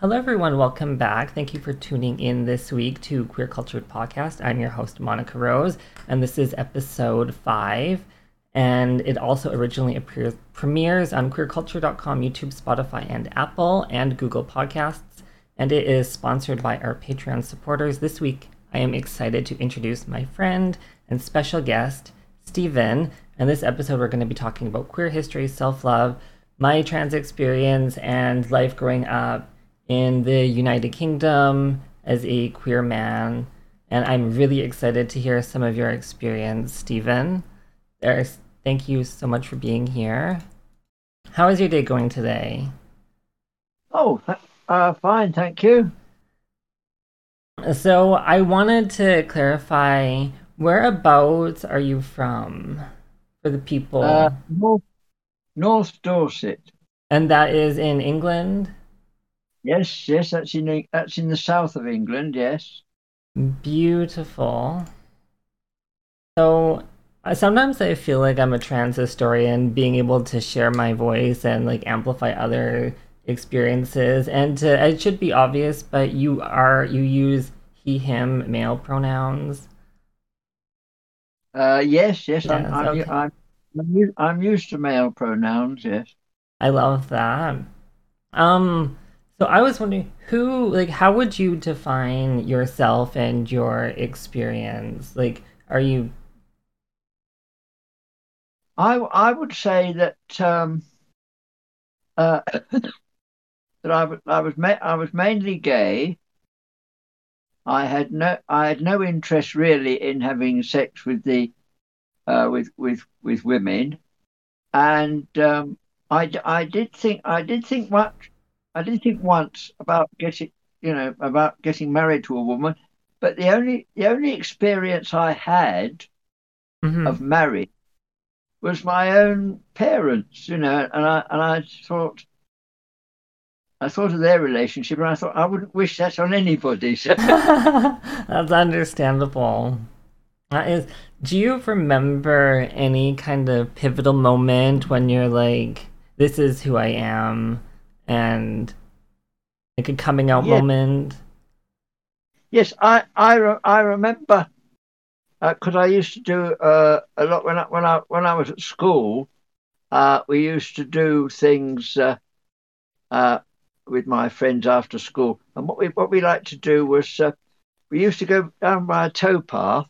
Hello, everyone. Welcome back. Thank you for tuning in this week to Queer Cultured Podcast. I'm your host, Monica Rose, and this is episode five. And it also originally appears, premieres on queercultured.com, YouTube, Spotify, and Apple, and Google Podcasts. And it is sponsored by our Patreon supporters. This week, I am excited to introduce my friend and special guest, Steven. And this episode, we're going to be talking about queer history, self love, my trans experience, and life growing up in the United Kingdom as a queer man. And I'm really excited to hear some of your experience, Steven. There's, thank you so much for being here. How is your day going today? Oh, uh, fine, thank you. So I wanted to clarify whereabouts are you from for the people? Uh, North, North Dorset. And that is in England? Yes, yes, that's in that's in the south of England. Yes. Beautiful. So sometimes I feel like I'm a trans historian, being able to share my voice and like amplify other experiences. And to, it should be obvious, but you are you use he him male pronouns. Uh, yes, yes, yes I'm, I'm, okay. I'm, I'm, I'm used to male pronouns. Yes. I love that. Um so I was wondering who like how would you define yourself and your experience? Like are you I I would say that um uh that I was I was ma- I was mainly gay. I had no I had no interest really in having sex with the uh, with with with women, and um, I, I did think I did think much I did think once about getting, you know, about getting married to a woman, but the only the only experience I had mm-hmm. of marriage was my own parents, you know, and I and I thought I thought of their relationship and I thought I wouldn't wish that on anybody. So. That's understandable. That is do you remember any kind of pivotal moment when you're like, this is who I am? And like a coming out yeah. moment. Yes, I I, re- I remember because uh, I used to do uh, a lot when I when I when I was at school. Uh, we used to do things uh, uh, with my friends after school, and what we what we liked to do was uh, we used to go down by a towpath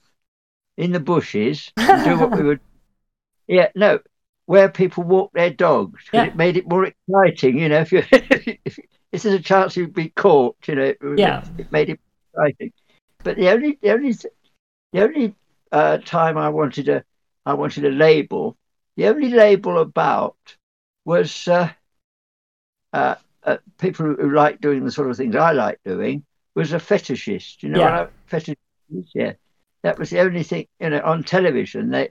in the bushes and do what we would. Yeah, no, where people walk their dogs. Yeah. It made it more exciting, you know. If you if this is a chance you'd be caught, you know. It, yeah. it made it exciting. But the only the only the only uh, time I wanted a I wanted a label. The only label about was uh, uh, uh people who like doing the sort of things I like doing was a fetishist. You know, yeah. fetishist. Yeah, that was the only thing. You know, on television they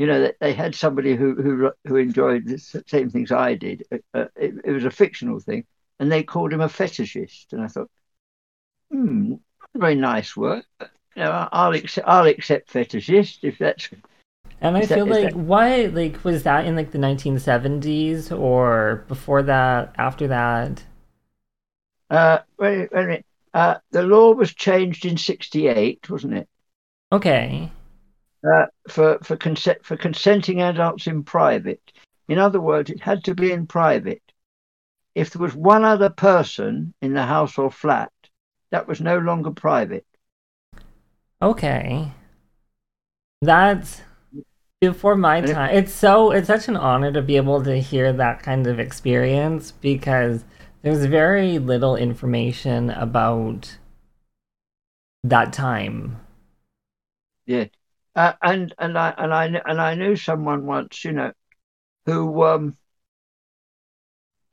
you know, they had somebody who who who enjoyed the same things I did. Uh, uh, it, it, was a fictional thing, and they called him a fetishist. And I thought, hmm, very nice word. You know, I'll accept I'll accept fetishist if that's. And I feel that, like that... why like was that in like the 1970s or before that, after that? Uh, wait, wait a minute. Uh, the law was changed in '68, wasn't it? Okay uh, for for consent for consenting adults in private. In other words, it had to be in private. If there was one other person in the house or flat, that was no longer private. Okay, that's before my time. It's so it's such an honor to be able to hear that kind of experience because there's very little information about that time. Yeah. Uh, and and I and I and I knew someone once, you know, who um,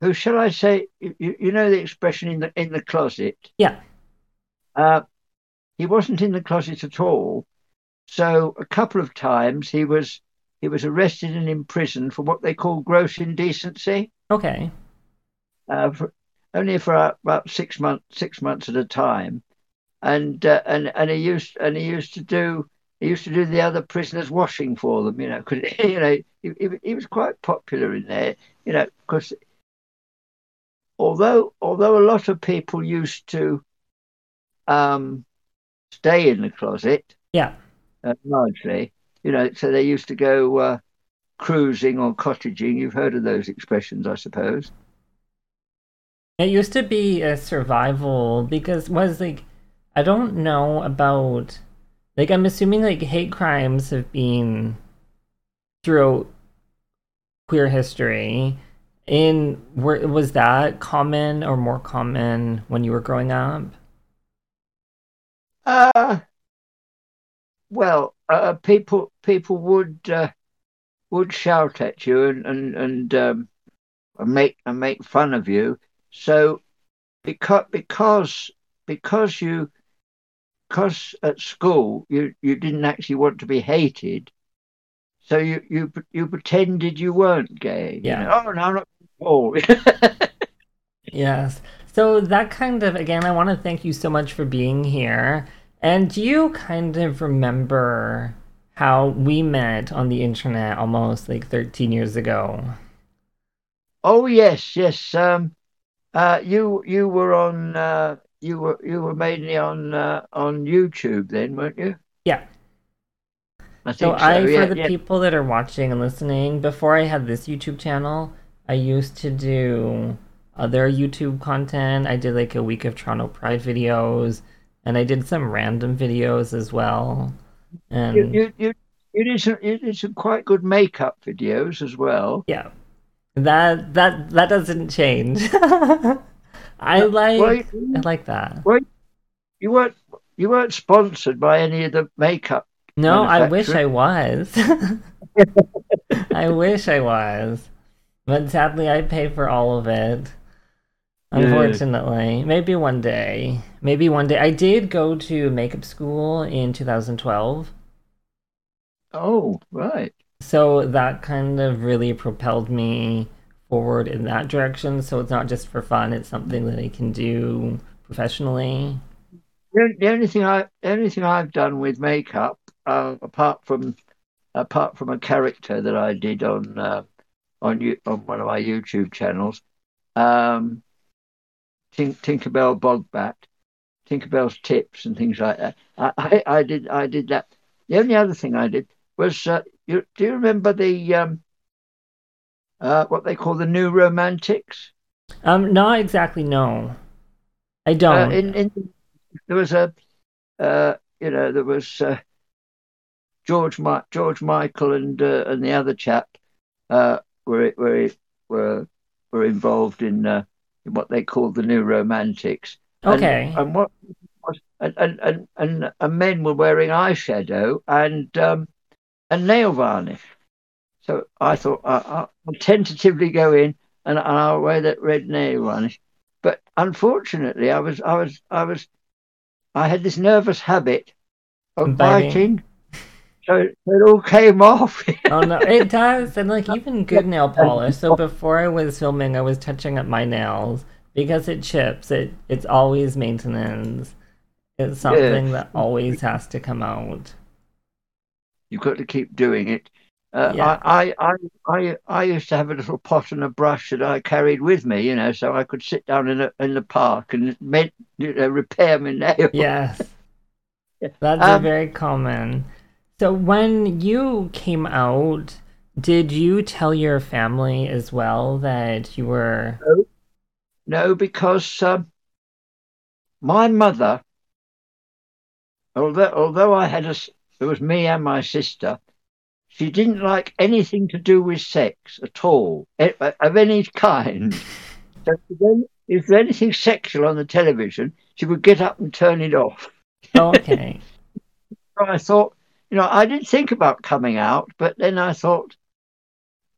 who shall I say? You, you know the expression in the in the closet. Yeah. Uh, he wasn't in the closet at all. So a couple of times he was he was arrested and imprisoned for what they call gross indecency. Okay. Uh, for, only for about six months six months at a time, and uh, and and he used and he used to do he used to do the other prisoners' washing for them, you know, because, you know, he, he, he, was quite popular in there, you know, because although although a lot of people used to um, stay in the closet, Yeah. uh, largely, you know, so they used to go uh, cruising or cottaging. You've heard of those expressions, I suppose. It used to be a survival because was like I don't know about like I'm assuming like hate crimes have been throughout queer history. In were was that common or more common when you were growing up? Uh, well, uh, people people would uh, would shout at you and and and, um, and make and make fun of you. So because because because you because at school you you didn't actually want to be hated, so you you you pretended you weren't gay. you Yeah. know, oh no, I'm not. Oh, Yes. So that kind of again, I want to thank you so much for being here. And do you kind of remember how we met on the internet almost like 13 years ago? oh yes, yes. Um, uh, you you were on uh, you were you were mainly on uh, on YouTube then, weren't you? Yeah. I So so. I, yeah, for the yeah. people that are watching and listening, before I had this YouTube channel, I used to do other YouTube content. I did like a week of Toronto Pride videos, and I did some random videos as well. And You, you, you, you did some, you did some quite good makeup videos as well. yeah, that that that doesn't change. I like Well, I like that. you weren't you weren't sponsored by any of the makeup. No, I wish I was. I wish I was. But sadly, I pay for all of it. Yeah. Unfortunately. Maybe one day. Maybe one day. I did go to makeup school in 2012. Oh, right. So that kind of really propelled me forward in that direction. So it's not just for fun, it's something that I can do professionally. The, only thing I the only thing I've done with makeup, uh, apart from apart from a character that I did on uh, on on one of my YouTube channels, um, Tink, Tinkerbell Bogbat, Tinkerbell's tips and things like that. I, I, I did I did that. The only other thing I did was uh, you, do you remember the um, uh, what they call the new romantics? Um, not exactly, no. I Uh, don't. in, in there was a uh, you know there was uh, George Ma- George Michael and uh, and the other chap uh, were were were were involved in, uh, in what they called the new romantics. Okay. And, what was and, and and and and men were wearing eyeshadow and um, and nail varnish. So I thought I, I, I'll tentatively go in and, I'll wear that red nail varnish. But unfortunately, I was I was I was I had this nervous habit of Biting. so it, it all came off. Oh no, it does. And like even good nail polish. So before I was filming, I was touching up my nails because it chips. It it's always maintenance. It's something that always has to come out. You've got to keep doing it. Uh, Yeah. I, I, I, I, used to have a little pot and a brush that I carried with me, you know, so I could sit down in a, in the park and mend, you know, repair my nails. Yes. That's a Um, very common. So when you came out, did you tell your family as well that you were No, because um, my mother, although although I had a, it was me and my sister, she didn't like anything to do with sex at all, of any kind. So then, if there anything sexual on the television, she would get up and turn it off. Okay. So I thought, you know, I didn't think about coming out, but then I thought,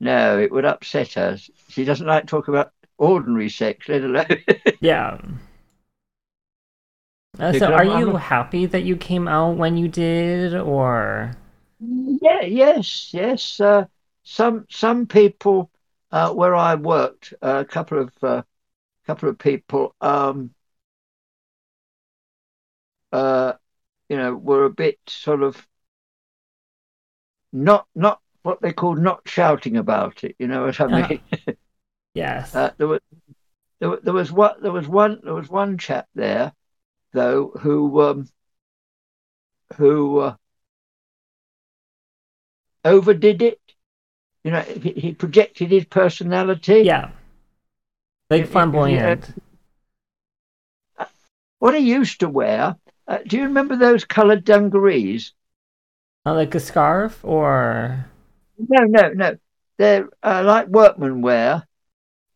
no, it would upset her. She doesn't like to talk about ordinary sex, let alone. Yeah. Uh, so are I'm- I'm you happy that you came out when you did or Yeah, yes, yes. Uh, some some people uh, where I worked, a couple of uh, couple of people, um, uh, you know, were a bit sort of not not what they call not shouting about it. You know what I Uh-huh. mean? yes. Uh, there was there, there was what there was one there was one chap there though who um, who uh, overdid it. You know, he, he projected his personality. Yeah. Like flamboyant. What he used to wear. Uh, do you remember those coloured dungarees? Uh, like a scarf or No, no, no. They're uh, like workman wear.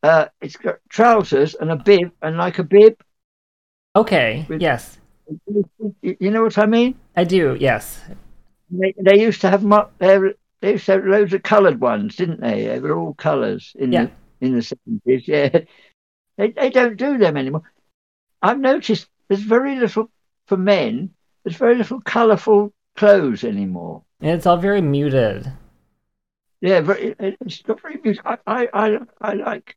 Uh, it's got trousers and a bib, and like a bib. okay. With- Yes, You you know what I mean? I do. Yes. They, they used to have mo- they, they used to have loads of coloured ones, didn't they? They were all colours in Yeah. the in the seventies. Yeah, they they don't do them anymore. I've noticed there's very little for men. There's very little colourful clothes anymore. And it's all very muted. Yeah, very, it- it's not very beautiful. I, I, I, I like,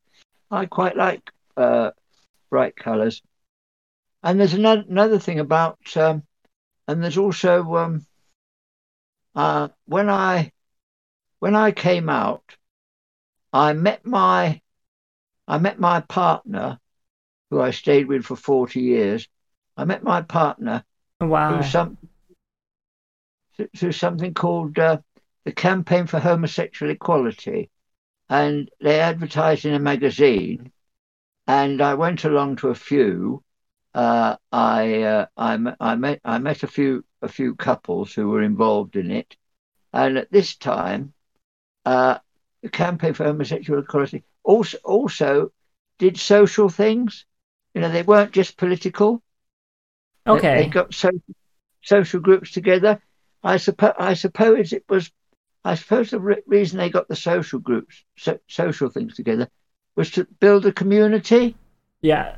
I quite like uh, bright colours. And there's another another thing about, um, and there's also um, uh, when I when I came out, I met my I met my partner, who I stayed with for forty years. I met my partner Wow. through some through- something called uh, the Campaign for Homosexual Equality, and they advertised in a magazine, and I went along to a few. Uh, I, uh, I I met I met a few a few couples who were involved in it, and at this time, uh, the Campaign for Homosexual Equality also also did social things. You know, they weren't just political. They- Okay. They, got so, social groups together. I suppose. I suppose it was. I suppose the re- reason they got the social groups, so, social things together, was to build a community. Yeah.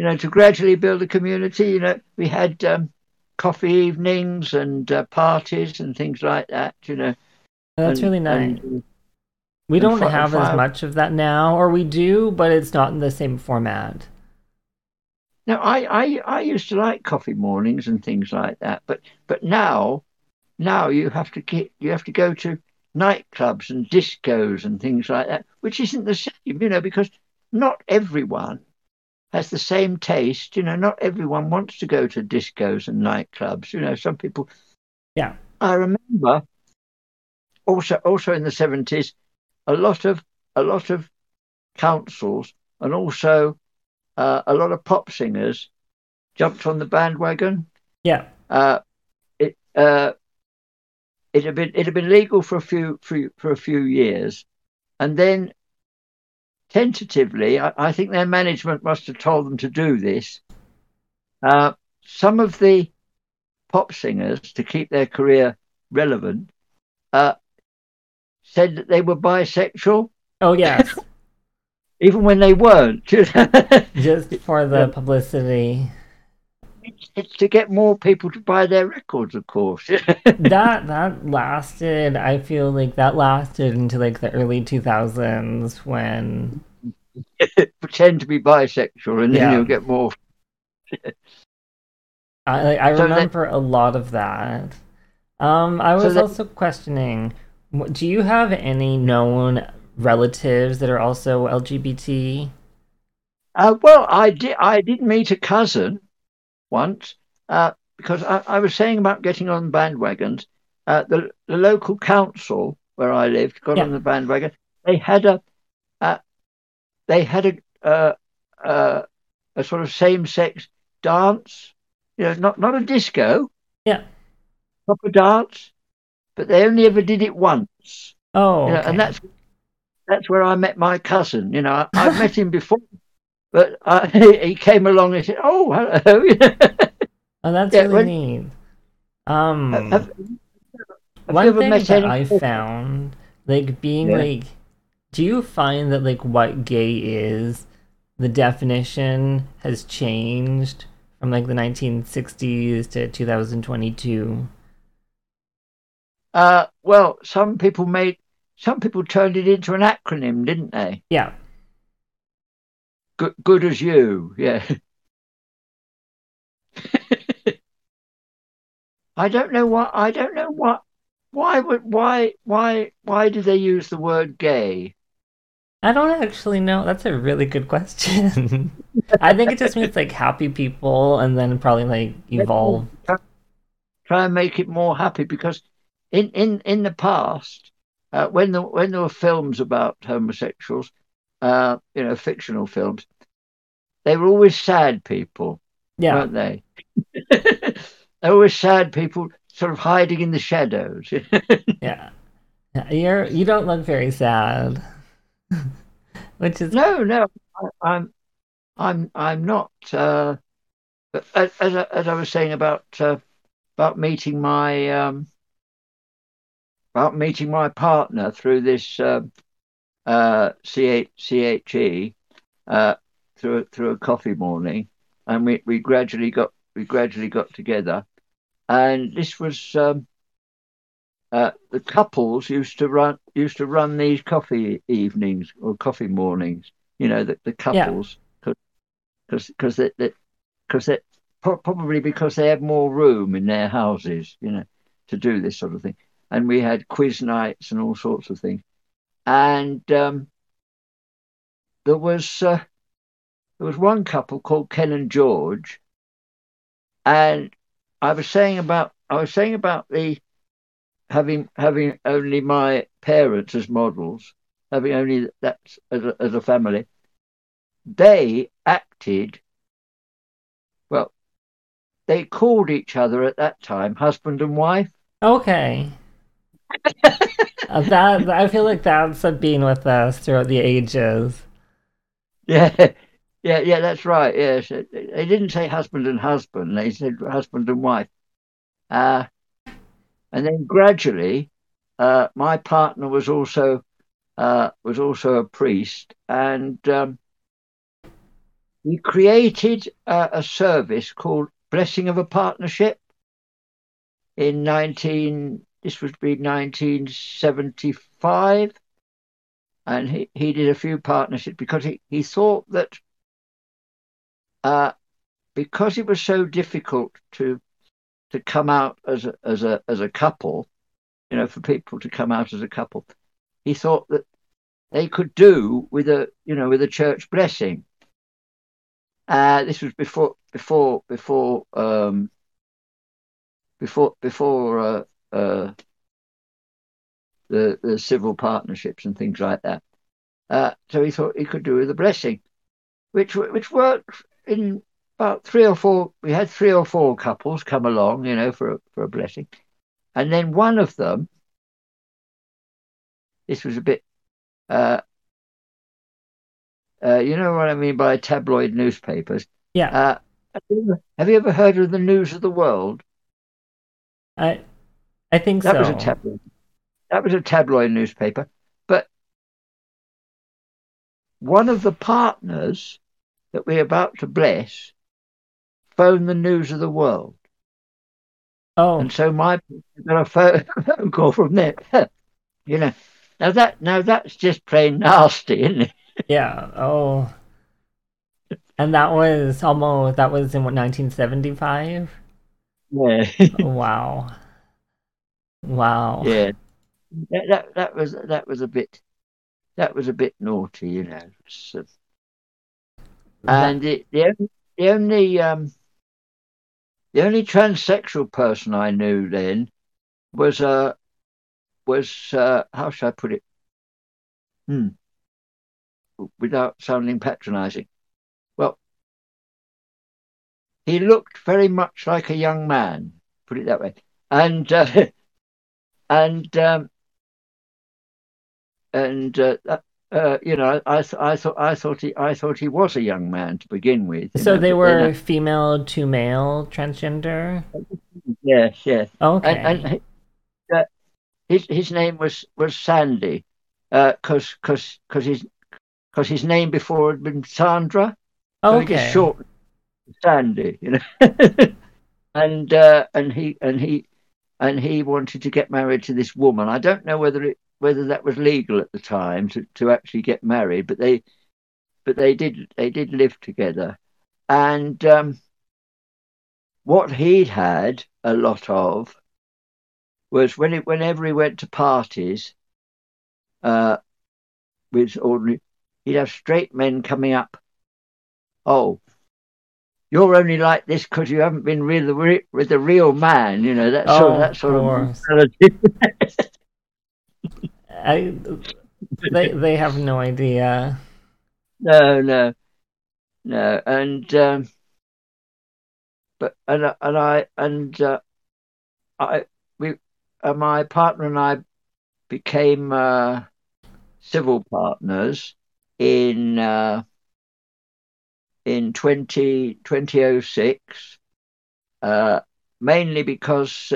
You know, to gradually build a community. You know, we had um, coffee evenings and uh, parties and things like that. You know, That's and- really nice. and- we and don't have as much of that now, or we do, but it's not in the same format. Now, I, I, I used to like coffee mornings and things like that, but but now, now you have to get you have to go to nightclubs and discos and things like that, which isn't the same, you know, because not everyone has the same taste. You know, not everyone wants to go to discos and nightclubs. You know, some people. Yeah. I remember also also in the seventies, a lot of a lot of councils and also uh, a lot of pop singers jumped on the bandwagon. Yeah. Uh, it uh, it had been it had been legal for a few for, for a few years, and then tentatively, I, I think their management must have told them to do this. Uh, some of the pop singers, to keep their career relevant, uh, said that they were bisexual, Oh yes. even when they weren't. Just for the publicity. It's, to get more people to buy their records, of course. That that lasted. I feel like that lasted into like the early two thousands when Pretend to be bisexual, and then Yeah. you'll get more. I like, I So that- remember a lot of that. Um, I So was that- also questioning, do you have any known relatives that are also LGBT? Uh, well, I did. I did meet a cousin once uh, because I, I was saying about getting on bandwagons. Uh, the the local council where I lived got Yeah. on the bandwagon. They had a uh, they had a uh, uh, a sort of same sex dance. You know, not not a disco. Yeah. Proper dance, but they only ever did it once. Oh, you know, okay. and that's that's where I met my cousin. You know, I, I've met him before, but I, he, came along and said, "Oh, hello." oh, that's yeah, really when- neat. Um, have, have one thing that any- I found, like being Yeah. like, do you find that like what gay is, the definition has changed from like the 1960s to 2022? Uh, well, some people made some people turned it into an acronym, didn't they? Yeah. Good, good as you, yeah. I don't know what I don't know what why would why why why do they use the word gay? I don't actually know. That's a really good question. I think it just means like happy people and then probably like evolve. Try and make it more happy because in, in, in the past, uh, when the, when there were films about homosexuals, uh, you know, fictional films, they were always sad people, Yeah. weren't they? they were always sad people, sort of hiding in the shadows. Yeah. You're you don't look very sad. Which is no, no, I, I'm, I'm, I'm not. Uh, as, as, I, as I was saying about uh, about meeting my um, about meeting my partner through this uh, uh, CH, CHE uh, through through a coffee morning, and we, we gradually got we gradually got together, and this was um, uh, the couples used to run used to run these coffee evenings or coffee mornings. You know, the, the couples because because they because they pro- probably because they had more room in their houses. You know, to do this sort of thing, and we had quiz nights and all sorts of things, and um, there was uh, there was one couple called Ken and George, and I was saying about I was saying about the having having only my parents as models, having only that as a, as a family. They acted well. They called each other at that time husband and wife. okay. That I feel like that's been with us throughout the ages. Yeah, yeah, yeah. That's right. Yes, they didn't say husband and husband. They said husband and wife. Uh, and then gradually, uh, my partner was also uh, was also a priest, and um, he created a service called Blessing of a Partnership in nineteen. This would be nineteen seventy five, and he, he did a few partnerships because he, he thought that uh, because it was so difficult to to come out as a, as a as a couple, you know, for people to come out as a couple, he thought that they could do with a you know with a church blessing. Uh, this was before before before um, before before uh, uh, the the civil partnerships and things like that. Uh, so he thought he could do with a blessing, which which worked in about three or four. We had three or four couples come along, you know, for a, for a blessing, and then one of them. This was a bit, uh, uh, you know what I mean by tabloid newspapers. Yeah. Uh, have you, ever, have you ever heard of the News of the World? I I think That so. was a tabloid. That was a tabloid newspaper. But one of the partners that we're about to bless phoned the News of the World, Oh, and so my got a phone, call from them. you know, now that now that's just plain nasty, isn't it? yeah. Oh. And that was almost that was in what 1975? Yeah, Wow. Wow. yeah. That, that that was that was a bit that was a bit naughty, you know. It's, uh, and the the only, the only um the only transsexual person I knew then was uh was uh how should I put it? Hmm. Without sounding patronising. Well, he looked very much like a young man, put it that way, and uh, and um, and uh, uh, you know, I I thought I thought he I thought he was a young man to begin with. So know, they were then, female to male transgender? uh, yes, yes. Okay. and, and uh, his his name was was Sandy, because because because his because his name before had been Sandra, so okay. shortened to Sandy, you know. and uh, and he and he and he wanted to get married to this woman. I don't know whether it whether that was legal at the time to, to actually get married, but they but they did they did live together, and um, what he'd had a lot of was when it whenever he went to parties uh, with ordinary he'd have straight men coming up. Oh, you're only like this because you haven't been with the with the real man. You know that sort Oh, of, that sort of of. I, they they have no idea. no, no, no, and um, but and and I and uh, I we uh, my partner and I became uh, civil partners in uh, in 20, 2006, uh, mainly because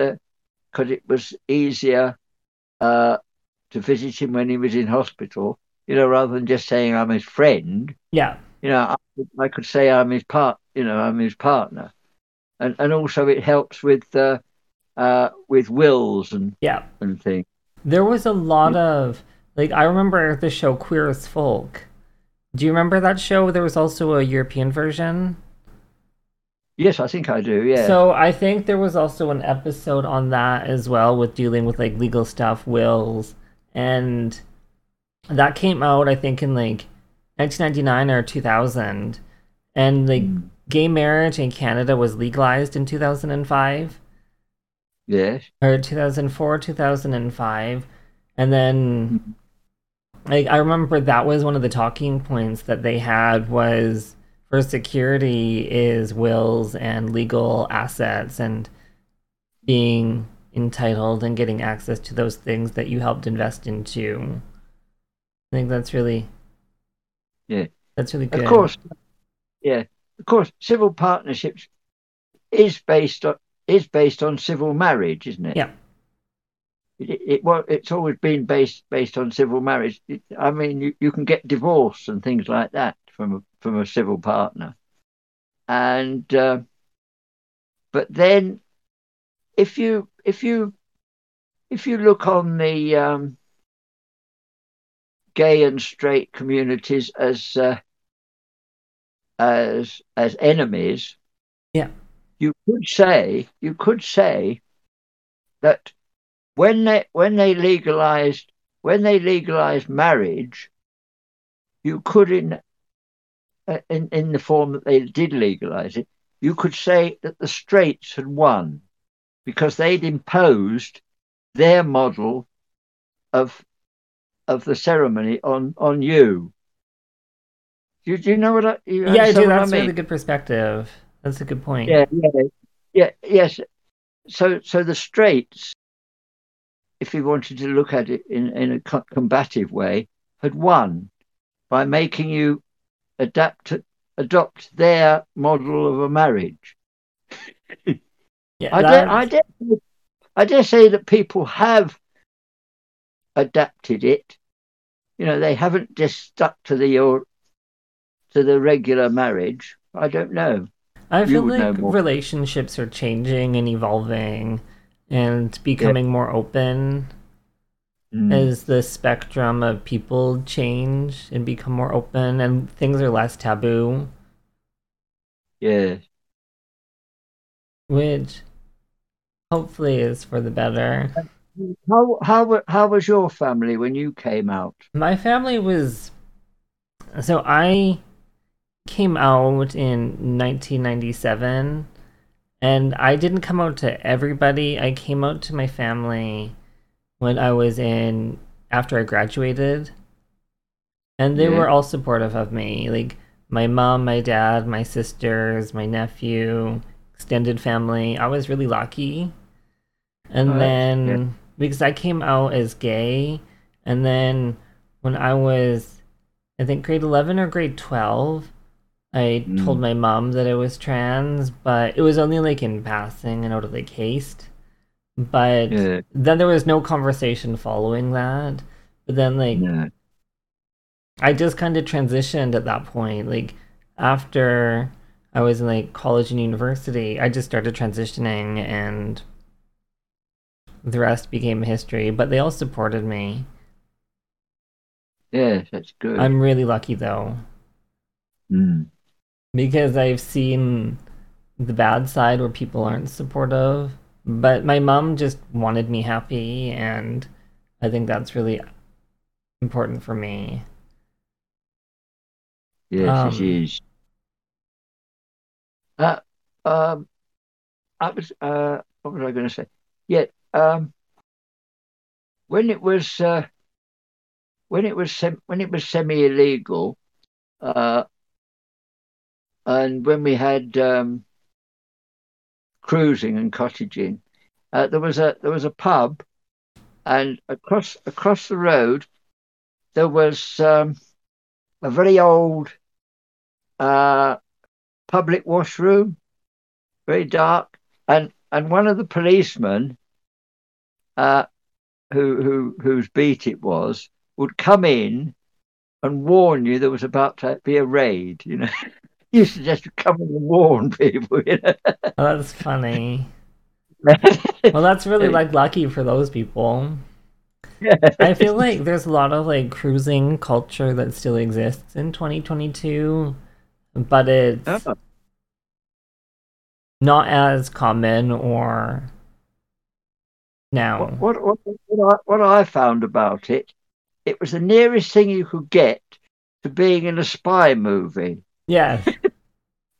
because it was easier uh, to visit him when he was in hospital, you know, rather than just saying I'm his friend. Yeah, You know, I, I could say I'm his part, you know, I'm his partner, and and also it helps with uh, uh, with wills and yeah. and things. There was a lot of like I remember the show Queer as Folk. Do you remember that show? There was also a European version. Yes, I think I do. Yeah. So I think there was also an episode on that as well with dealing with like legal stuff, wills, and that came out I think in like 1999 or 2000, and like Mm. gay marriage in Canada was legalized in 2005 yes. or 2004 2005 and then like i remember that was one of the talking points that they had was for security is wills and legal assets and being entitled and getting access to those things that you helped invest into i think that's really Yeah. that's really good Of course. Yeah. Of course, civil partnerships is based on is based on civil marriage, isn't it? Yeah. It, it, well, it's always been based based on civil marriage. It, I mean, you, you can get divorce and things like that from a, from a civil partner, and uh, but then if you if you if you look on the um, gay and straight communities as uh, as as enemies, Yeah. you could say you could say that when they when they legalized when they legalized marriage, you could in uh, in in the form that they did legalize it, you could say that the straights had won because they'd imposed their model of of the ceremony on on you. Do, do you know what I? You yeah i do that's I a mean? really good perspective that's a good point Yeah, yeah, yeah, yes. So, so the straights, if you wanted to look at it in in a co- combative way, had won by making you adapt adopt their model of a marriage. yeah I dare, I dare, I dare say that people have adapted it. You know, they haven't just stuck to the or to the regular marriage. I don't know. I feel like relationships are changing and evolving and becoming more open Mm. as the spectrum of people change and become more open and things are less taboo, Yeah. which hopefully is for the better. How how how was your family when you came out? My family was so I came out in 1997 and I didn't come out to everybody. I came out to my family when I was in after I graduated. And they Yeah. were all supportive of me. Like my mom, my dad, my sisters, my nephew, extended family. I was really lucky. And Oh, then yeah. because I came out as gay and then when I was I think grade 11 or grade 12 I Mm. told my mom that I was trans, but it was only like in passing and out of like haste. But Yeah. then there was no conversation following that. But then like No. I just kind of transitioned at that point. Like after I was in like college and university, I just started transitioning and the rest became history. But they all supported me. Yeah, that's good. I'm really lucky though. Mm. Because I've seen the bad side where people aren't supportive. But my mom just wanted me happy, and I think that's really important for me. Yes, Um, it is. Uh, um, I was. Uh, what was I going to say? Yeah. Um, when it was uh, when it was sem- when it was semi illegal, uh, and when we had um, cruising and cottaging, uh, there was a there was a pub, and across across the road there was um, a very old uh, public washroom, very dark, and and one of the policemen, uh, who who whose beat it was, would come in and warn you there was about to be a raid. You know, used to just come and warn people. You know, Oh, that's funny. Well, that's really like lucky for those people. I feel like there's a lot of like cruising culture that still exists in 2022, but it's Oh. not as common or now. What, what, what, I, what I found about it, it was the nearest thing you could get to being in a spy movie. Yes.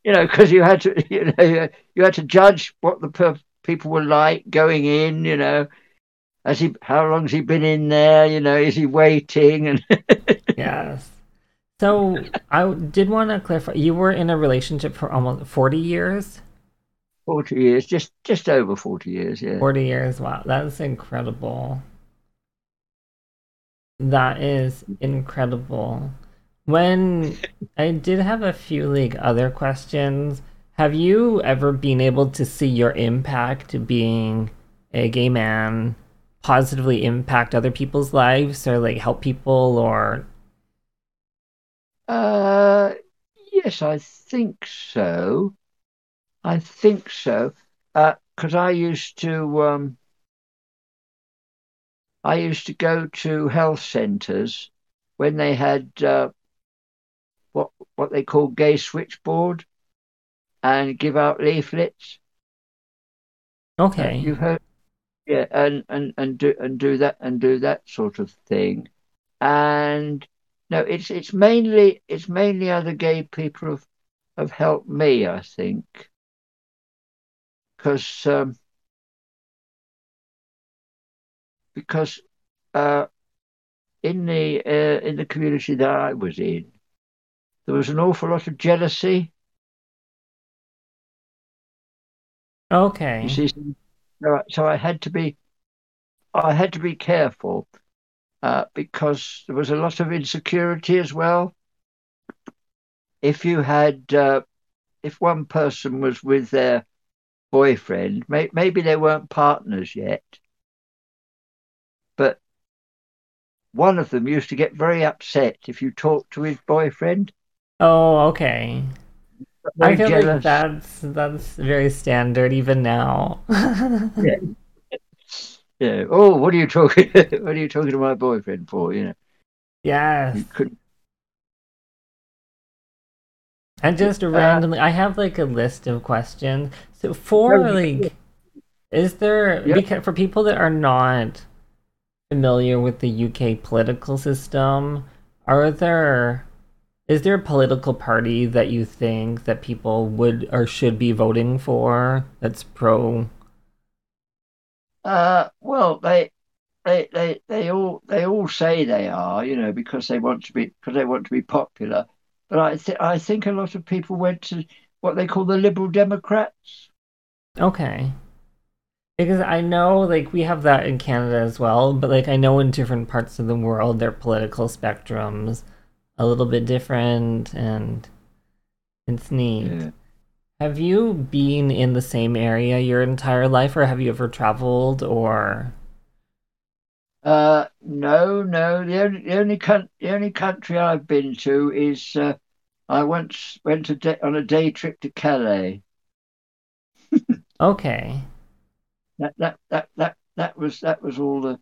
You know, because you had to, you know, you- had to judge what the per- people were like going in. You know, has he, how long's he been in there? You know, is he waiting? And Yes. So I did want to clarify. You were in a relationship for almost 40 years? forty years, just just over forty years. Yeah. 40 years. Wow, that's incredible. That is incredible. When I did have a few like other questions, have you ever been able to see your impact being a gay man positively impact other people's lives or like help people or Uh, yes, I think so. I think so. Because I used to, um, I used to go to health centres when they had uh, what what they call gay switchboard and give out leaflets. Okay. You've heard, yeah, and and and do and do that and do that sort of thing. And no, it's it's mainly it's mainly other gay people have have helped me, I think, because um, because uh, in the uh, in the community that I was in, there was an awful lot of jealousy. Okay. You see, so, so I had to be, I had to be careful, uh, because there was a lot of insecurity as well. If you had, uh, if one person was with their boyfriend, may, maybe they weren't partners yet, but one of them used to get very upset if you talked to his boyfriend. Oh, okay. I feel like that's that's very standard even now. Yeah. Oh, what are you talking? what are you talking to my boyfriend for? You know, Yes. you couldn't. And just Uh, randomly, I have like a list of questions. So for No, like, is there Yeah. because for people that are not familiar with the UK political system, are there is there a political party that you think that people would or should be voting for that's pro? Uh, well, they, they, they, they all, they all say they are, you know, because they want to be, because they want to be popular. But I, th- I think a lot of people went to what they call the Liberal Democrats. Okay. Because I know like we have that in Canada as well, but like I know in different parts of the world their political spectrums a little bit different and it's neat. Yeah. Have you been in the same area your entire life or have you ever traveled or Uh, no, no. The only, the only, coun- the only country I've been to is uh, I once went a day, on a day trip to Calais. Okay. That, that, that, that, that was that was all the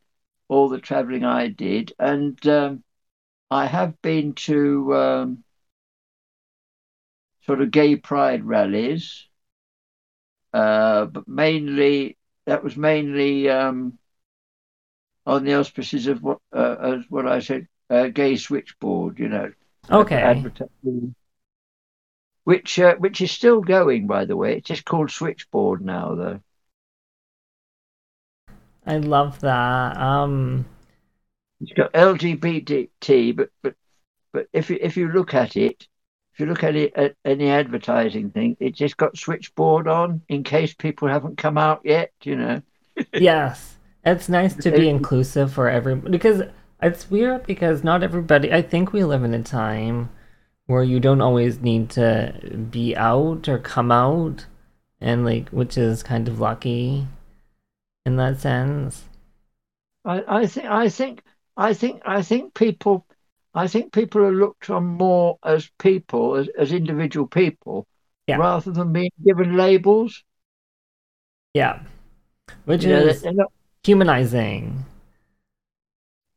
all the travelling I did, and um, I have been to um, sort of gay pride rallies, uh, but mainly that was mainly um, on the auspices of what uh, as what I said, uh, gay switchboard. You know, Okay. which uh, which is still going, by the way. It's just called Switchboard now, though. I love that. Um, it's got LGBT, but but but if you if you look at it, if you look at it at any advertising thing, it just got switchboard on in case people haven't come out yet. You know. yes, it's nice to be inclusive for everyone because it's weird because not everybody. I think we live in a time where you don't always need to be out or come out, and like which is kind of lucky in that sense. I, I think I think I think I think people I think people are looked on more as people, as, as individual people, yeah. rather than being given labels. Yeah. Which you is not... humanizing.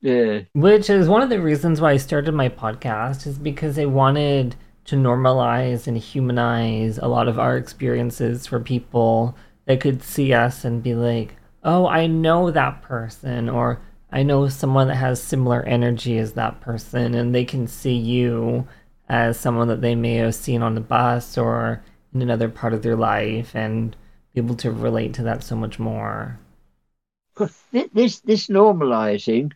Yeah. Which is one of the reasons why I started my podcast is because I wanted to normalize and humanize a lot of our experiences for people that could see us and be like, oh, I know that person, or I know someone that has similar energy as that person, and they can see you as someone that they may have seen on the bus or in another part of their life and be able to relate to that so much more. This this normalizing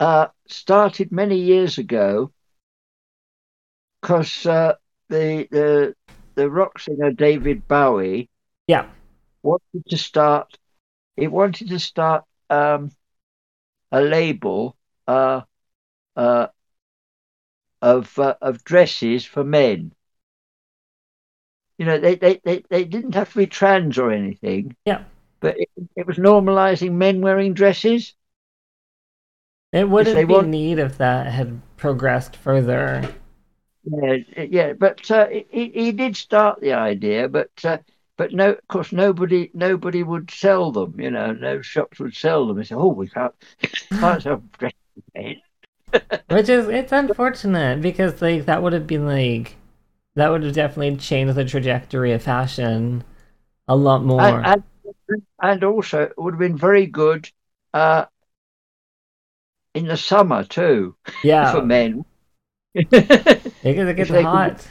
uh, started many years ago because uh, the the the rock singer David Bowie yeah wanted to start he wanted to start um, a label uh, uh, of uh, of dresses for men. You know, they, they, they, they didn't have to be trans or anything. Yeah. But it, it was normalizing men wearing dresses. It wouldn't be want... neat if that had progressed further. Yeah, yeah, but uh, he, he did start the idea, but uh, but no, of course, nobody nobody would sell them. You know, no shops would sell them. They say, "Oh, we can't can't sell dresses." Which is it's unfortunate because like that would have been like that would have definitely changed the trajectory of fashion a lot more. And, and, and also, it would have been very good uh, in the summer too. Yeah, for men. because it gets hot. Could,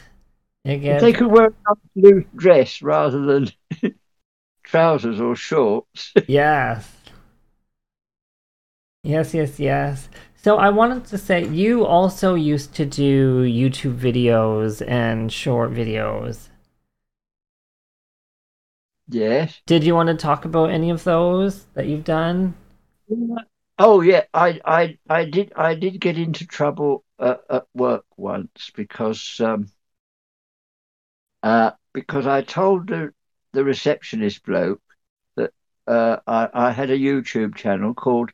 if they could wear a loose dress rather than trousers or shorts. yes. Yes, yes, yes. So I wanted to say you also used to do YouTube videos and short videos. Yes. Did you want to talk about any of those that you've done? Oh yeah, I I I did I did get into trouble uh, at work once because um, uh, because I told the, the receptionist bloke that uh, I, I had a YouTube channel called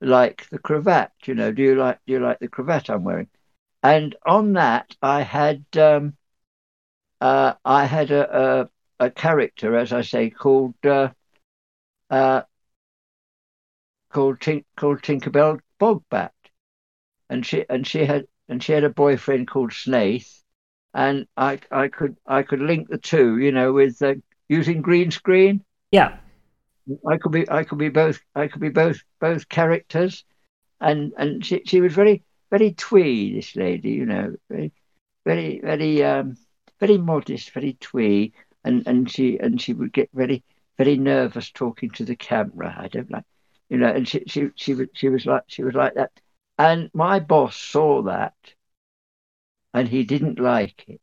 like the cravat. You know, do you like do you like the cravat I'm wearing? And on that, I had um, uh, I had a, a, a character, as I say, called uh, uh, called Tink, called Tinkerbell Bogbat, and she and she had and she had a boyfriend called Snaith, and I I could I could link the two, you know, with uh, using green screen. Yeah, I could be I could be both I could be both both characters, and and she she was very very twee this lady, you know, very very very um very modest, very twee, and and she and she would get very very nervous talking to the camera. I don't like, you know, and she she she was she was like she was like that, and my boss saw that and he didn't like it.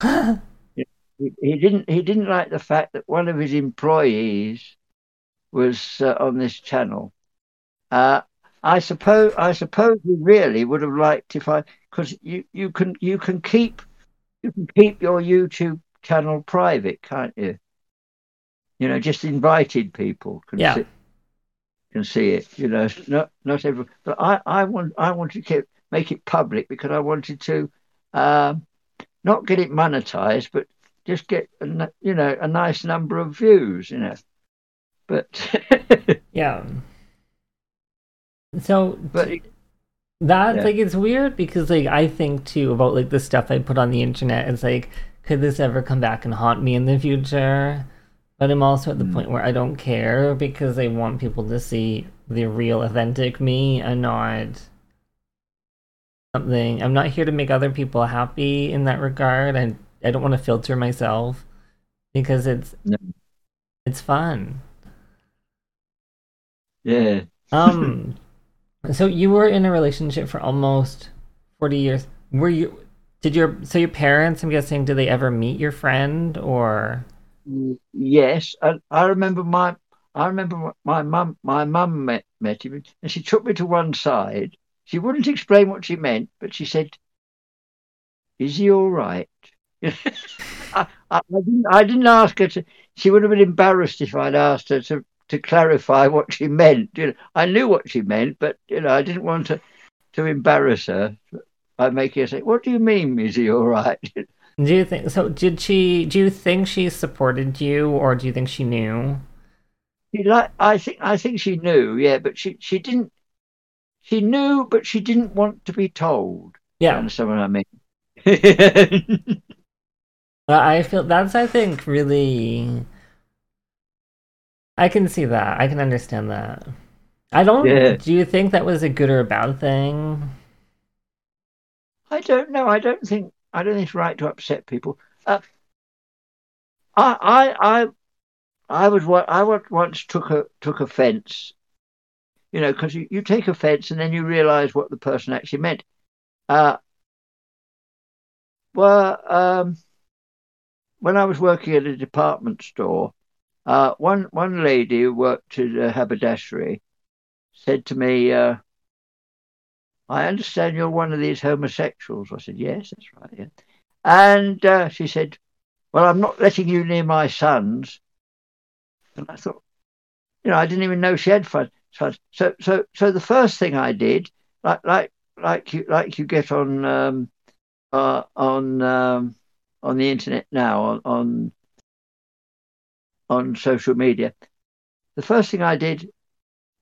he, he, didn't. He didn't like the fact that one of his employees was uh, on this channel. Uh, I suppose. I suppose he really would have liked if I, because you you can you can keep you can keep your YouTube channel private, can't you? You know, just invited people can yeah. see, can see it. You know, not not everyone. But I I want I wanted to keep, make it public because I wanted to um, not get it monetized, but just get a, you know a nice number of views, you know. But yeah. So, but that yeah. like it's weird because like I think too about like the stuff I put on the internet. It's like, could this ever come back and haunt me in the future? But I'm also at the mm. point where I don't care because I want people to see the real, authentic me and not something. I'm not here to make other people happy in that regard. And I don't want to filter myself because it's No. it's fun. Yeah. Um, so you were in a relationship for almost forty years. Were you? Did your so your parents? I'm guessing. Did they ever meet your friend or? Yes, I, I remember my I remember my mum my mum met met him and she took me to one side. She wouldn't explain what she meant, but she said, "Is he all right?" I, I, didn't I didn't ask her to. She would have been embarrassed if I'd asked her to to clarify what she meant. You know, I knew what she meant, but you know, I didn't want to to embarrass her by making her say, "What do you mean? Is he all right?" Do you think so? Did she? Do you think she supported you, or do you think she knew? She like I think I think she knew, yeah, but she she didn't. She knew, but she didn't want to be told. Yeah, Understand what I mean? I feel that's. I think really. I can see that. I can understand that. I don't. Yeah. Do you think that was a good or a bad thing? I don't know. I don't think I don't think it's right to upset people. Uh, I I I I was wa- I once took a took offence, you know, because you, you take offence and then you realise what the person actually meant. Uh, well, um, when I was working at a department store, uh, one one lady who worked at a haberdashery said to me, uh, "I understand you're one of these homosexuals." I said, "Yes, that's right." Yeah. And uh, she said, "Well, I'm not letting you near my sons." And I thought, you know, I didn't even know she had fun. Sons. So, so, so the first thing I did, like, like, like you, like you get on, um, uh, on, um, on the internet now, on, on, on social media. The first thing I did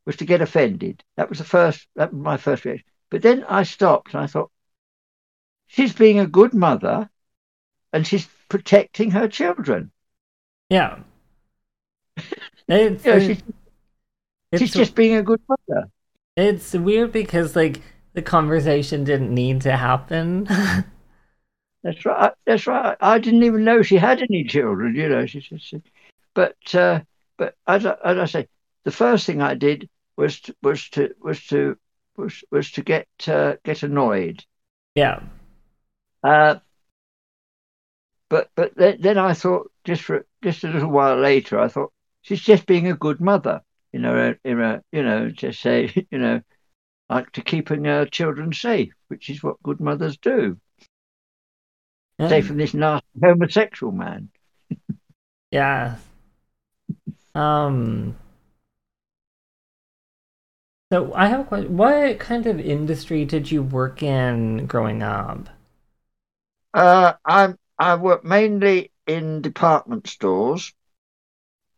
was to get offended. That was the first. That was my first reaction. But then I stopped and I thought, she's being a good mother, and she's protecting her children. Yeah. It's, You know, she's, it's, she's just being a good mother. it's weird because like the conversation didn't need to happen. That's right. That's right. I didn't even know she had any children. You know, she, she but uh, but as I, as I say, the first thing I did was to, was to was to was was to get uh, get annoyed. yeah. Uh, but but then, then I thought just for just a little while later, I thought she's just being a good mother. You know, in a, you know, just say you know, like to keeping our children safe, which is what good mothers do. Yeah. Safe from this nasty homosexual man. Yeah. Um. So I have a question. What kind of industry did you work in growing up? Uh, I I work mainly in department stores,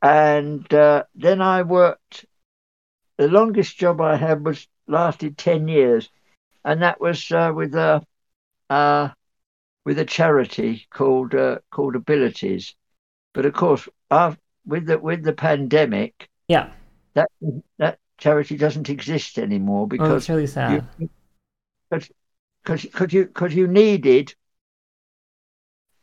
and uh, then I worked. The longest job I had was lasted ten years, and that was uh, with a uh, with a charity called uh, called Abilities. But of course, af with the with the pandemic, Yeah. that that charity doesn't exist anymore because Oh, because it's really sad. because because you because you needed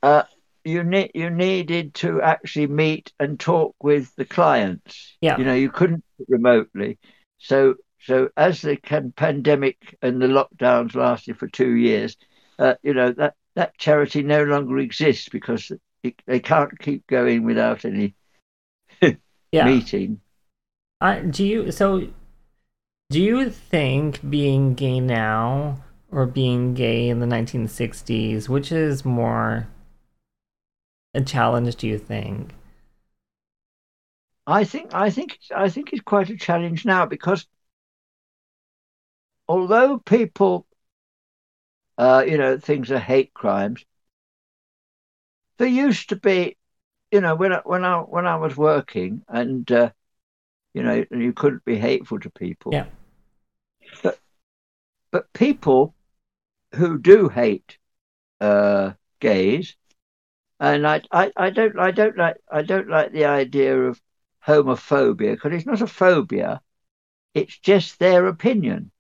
uh you need you needed to actually meet and talk with the clients Yeah. you know you couldn't remotely so so as the pandemic and the lockdowns lasted for two years uh, you know that that charity no longer exists because it, they can't keep going without any Yeah. meeting I, do you so do you think being gay now or being gay in the 1960s, which is more a challenge, do you think? I think I think I think it's quite a challenge now because although people, uh, you know, things are hate crimes, there used to be, you know, when I, when I when I was working and uh, you know you couldn't be hateful to people. Yeah. But but people who do hate uh, gays, and I, I I don't I don't like I don't like the idea of homophobia because it's not a phobia, it's just their opinion,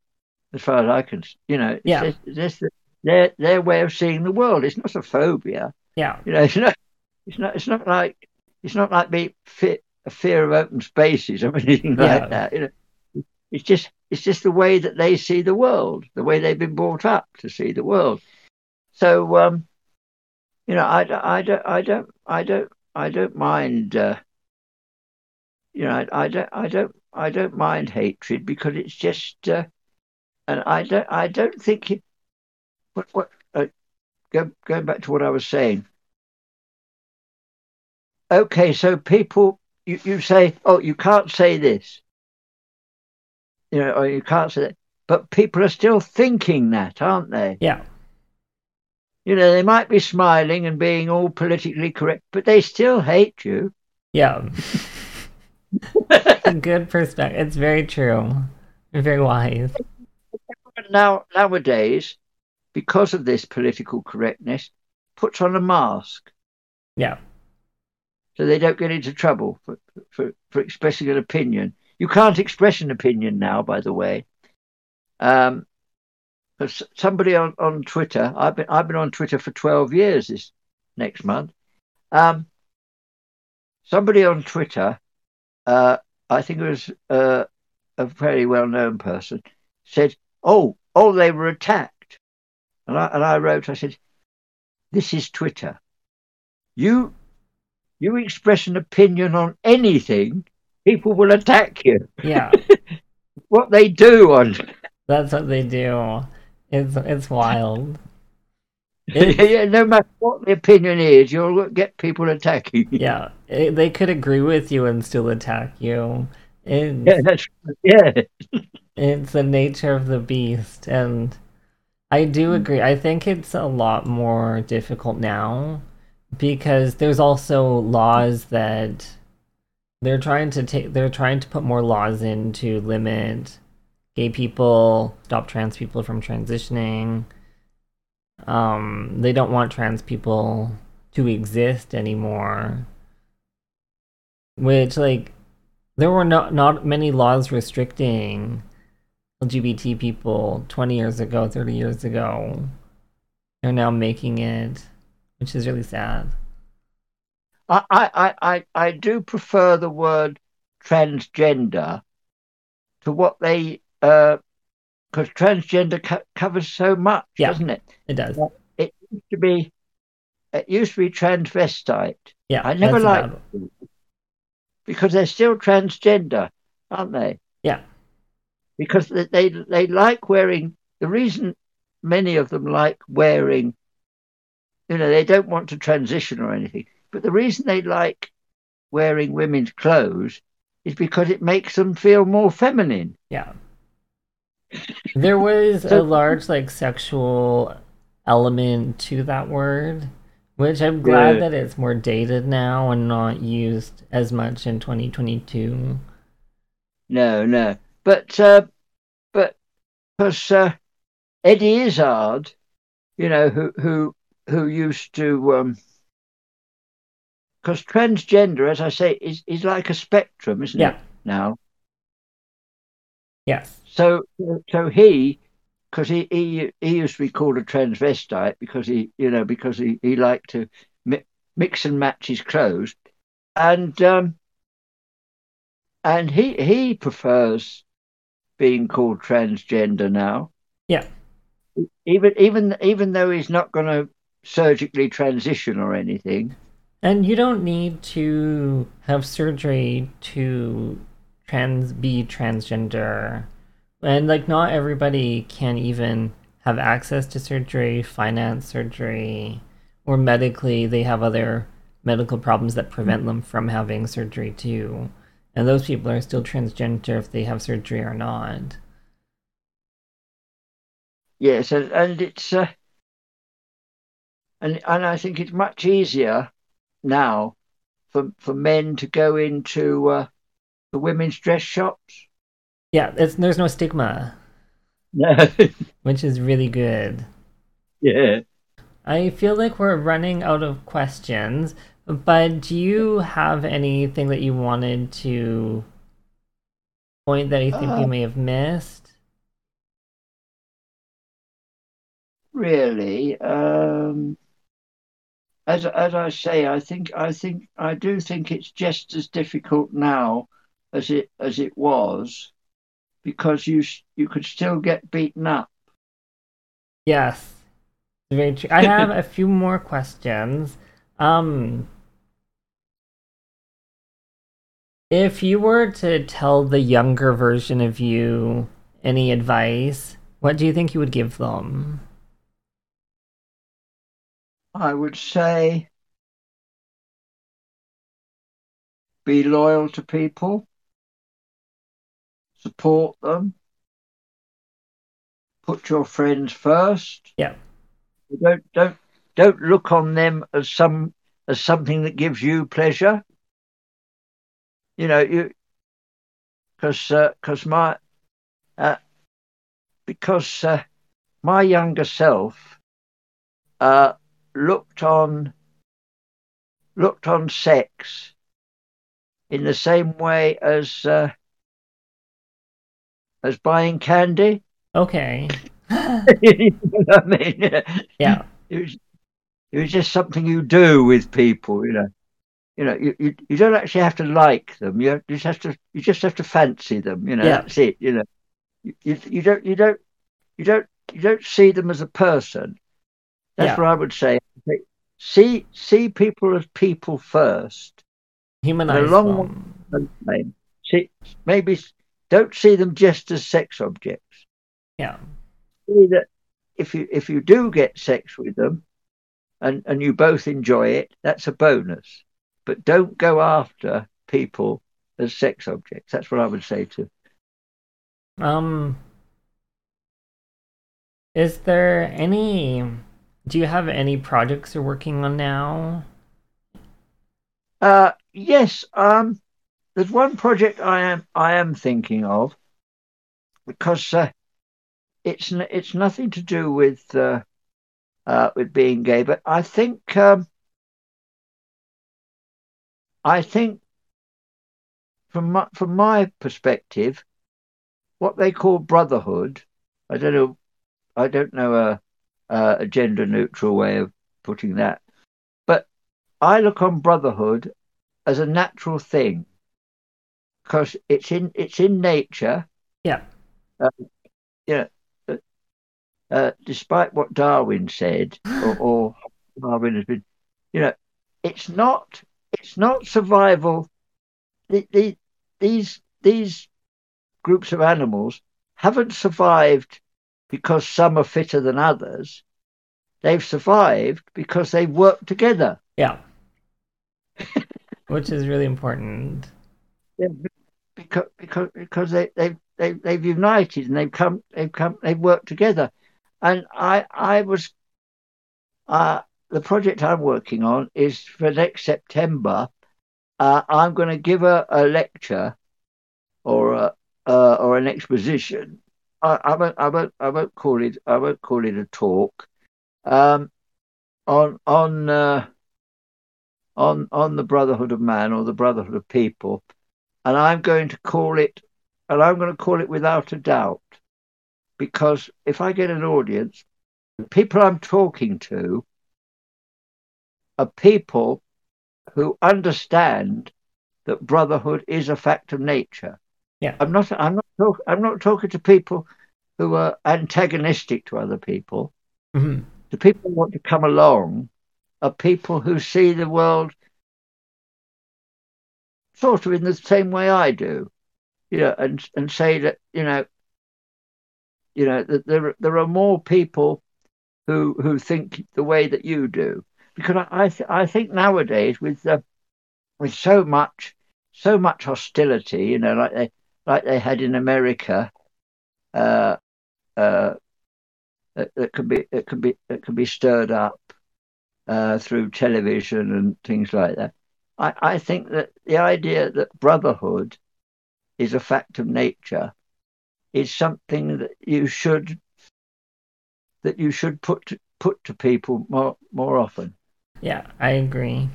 as far as I can, you know, it's Yeah. just, it's just their their way of seeing the world. It's not a phobia. Yeah. You know, it's not, it's not, it's not like, it's not like being fit, a fear of open spaces or anything Yeah. like that. You know, it's just, it's just the way that they see the world, the way they've been brought up to see the world. So, um, you know, I, I don't, I don't, I don't, I don't mind. Uh, you know, I, I don't, I don't, I don't mind hatred because it's just, uh, and I don't, I don't think it. What, what? Uh, go, going back to what I was saying. Okay, so people, you, you say, oh, you can't say this, you know, or you can't say that, but people are still thinking that, aren't they? Yeah. You know, they might be smiling and being all politically correct, but they still hate you. Yeah. good perspective. It's very true. Very wise. Now, nowadays, because of this political correctness, puts on a mask Yeah. so they don't get into trouble for, for, for expressing an opinion. You can't express an opinion now, by the way. Um, somebody on, on Twitter, I've been I've been on Twitter for twelve years this next month. Um, somebody on Twitter, uh, I think it was uh, a very well known person, said, "Oh, oh, they were attacked," and I and I wrote, I said, "This is Twitter. You you express an opinion on anything, people will attack you. Yeah. What they do on That's what they do. It's it's wild. It- yeah, no matter what the opinion is, you'll get people attacking. you. yeah. It- they could agree with you and still attack you. It's, yeah, that's yeah, it's the nature of the beast and I do mm. agree. I think it's a lot more difficult now because there's also laws that they're trying to take they're trying to put more laws in to limit gay people, stop trans people from transitioning. Um they don't want trans people to exist anymore. Which like there were not not many laws restricting LGBT people 20 years ago, 30 years ago. They're now making it, which is really sad. I, I, I, I, I do prefer the word transgender to what they Uh, because transgender co- covers so much, Yeah. doesn't it? It does. It used to be it used to be transvestite Yeah. I never liked because they're still transgender, aren't they? Yeah. because they, they they like wearing the reason many of them like wearing you know they don't want to transition or anything but the reason they like wearing women's clothes is because it makes them feel more feminine Yeah. There was a large like sexual element to that word, which I'm glad Yeah. that it's more dated now and not used as much in 2022. no no but uh but because uh, eddie izzard you know who who who used to um because transgender as i say is is like a spectrum isn't Yeah. it now Yes. So, so he, because he, he he used to be called a transvestite because he, you know, because he, he liked to mi- mix and match his clothes, and um, and he he prefers being called transgender now. Yeah. Even even even though he's not going to surgically transition or anything. And you don't need to have surgery to trans be transgender. And like not everybody can even have access to surgery, finance surgery, or medically they have other medical problems that prevent them from having surgery too. And those people are still transgender if they have surgery or not. Yes, and, and it's uh, and and I think it's much easier now for for men to go into uh, the women's dress shops. Yeah, it's there's no stigma, No, which is really good. yeah. I feel like we're running out of questions, but do you have anything that you wanted to point that you think we Uh, may have missed? Really, um, as as I say, I think I think I do think it's just as difficult now as it as it was, because you you could still get beaten up. Yes, very true. I have a few more questions. Um, if you were to tell the younger version of you any advice, what do you think you would give them? I would say be loyal to people, support them, put your friends first. Yeah. Don't don't don't look on them as some as something that gives you pleasure. You know, you because because uh, my uh, because uh, my younger self uh, looked on looked on sex in the same way as uh, as buying candy. Okay. you know I mean, yeah, it was it was just something you do with people. You know, you know, you, you, you don't actually have to like them. You, you just have to you just have to fancy them. You know, yeah. that's it. You know, you, you, you don't you don't you don't you don't see them as a person. That's Yeah. what I would say. See see people as people first. humanize long them. and then See maybe don't see them just as sex objects. Yeah, See that if you if you do get sex with them and, and you both enjoy it, that's a bonus. But don't go after people as sex objects. That's what I would say to Um, is there any? Do you have any projects you're working on now? Uh, yes. Um, there's one project I am I am thinking of because uh, it's it's nothing to do with uh, uh, with being gay, but I think um, I think from my, from my perspective, what they call brotherhood, I don't know, I don't know a a, a gender neutral way of putting that, but I look on brotherhood as a natural thing because it's in it's in nature. Yeah. You know, uh, uh, despite what Darwin said, or, or Darwin has been, you know, it's not it's not survival. The, the, these these groups of animals haven't survived because some are fitter than others. They've survived because they work together. Yeah. Which is really important. Because because they they they they've united and they've come they've come they've worked together, and I I was, uh the project I'm working on is for next September. Uh, I'm going to give a, a lecture, or a uh, or an exposition. I, I won't I won't I won't call it I won't call it a talk. Um, on on uh, on on the brotherhood of man or the brotherhood of people and I'm going to call it, and I'm going to call it without a doubt, because if I get an audience, the people I'm talking to are people who understand that brotherhood is a fact of nature. Yeah. I'm not. I'm not. Talk, I'm not talking to people who are antagonistic to other people. hmm The people who want to come along are people who see the world sort of in the same way I do, you know, and and say that you know, you know that there there are more people who who think the way that you do, because I I, th- I think nowadays with uh, with so much so much hostility, you know, like they like they had in America, uh, uh, that, can be that can be that can be stirred up uh, through television and things like that. I, I think that the idea that brotherhood is a fact of nature is something that you should that you should put to, put to people more more often. Yeah, I agree.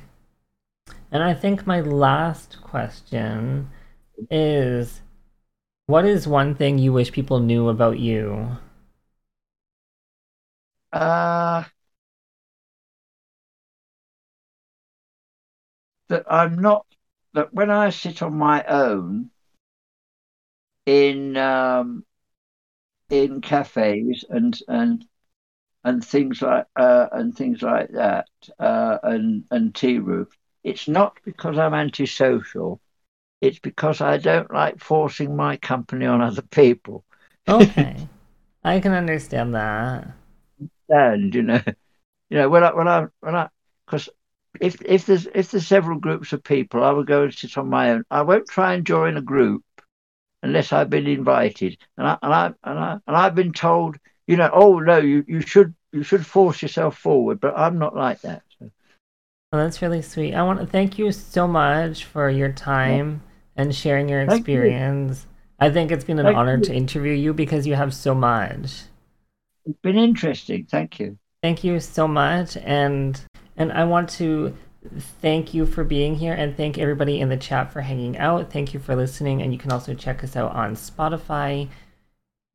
And I think my last question is what is one thing you wish people knew about you? Uh, that I'm not that when I sit on my own in um, in cafes and and and things like uh, and things like that uh, and and tea rooms, it's not because I'm antisocial. It's because I don't like forcing my company on other people. Okay, I can understand that. And you know, you know when I when I when I because if if there's if there's several groups of people, I will go and sit on my own. I won't try and join a group unless I've been invited, and I and I and I and I've been told, you know, oh no, you, you should you should force yourself forward, but I'm not like that. So. Well, that's really sweet. I want to thank you so much for your time yeah. and sharing your experience. You. I think it's been an thank honor you. to interview you because you have so much. It's been interesting. Thank you. Thank you so much, and and I want to thank you for being here and thank everybody in the chat for hanging out. Thank you for listening. And you can also check us out on Spotify,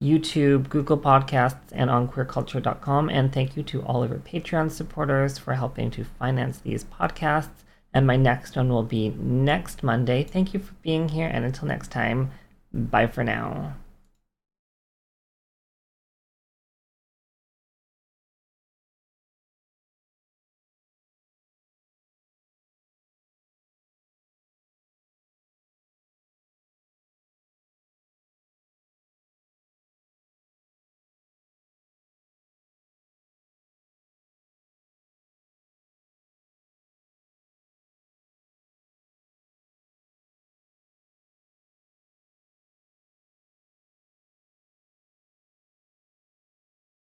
YouTube, Google Podcasts, and on queercultured.com. And thank you to all of our Patreon supporters for helping to finance these podcasts. And my next one will be next Monday. Thank you for being here. And until next time, bye for now.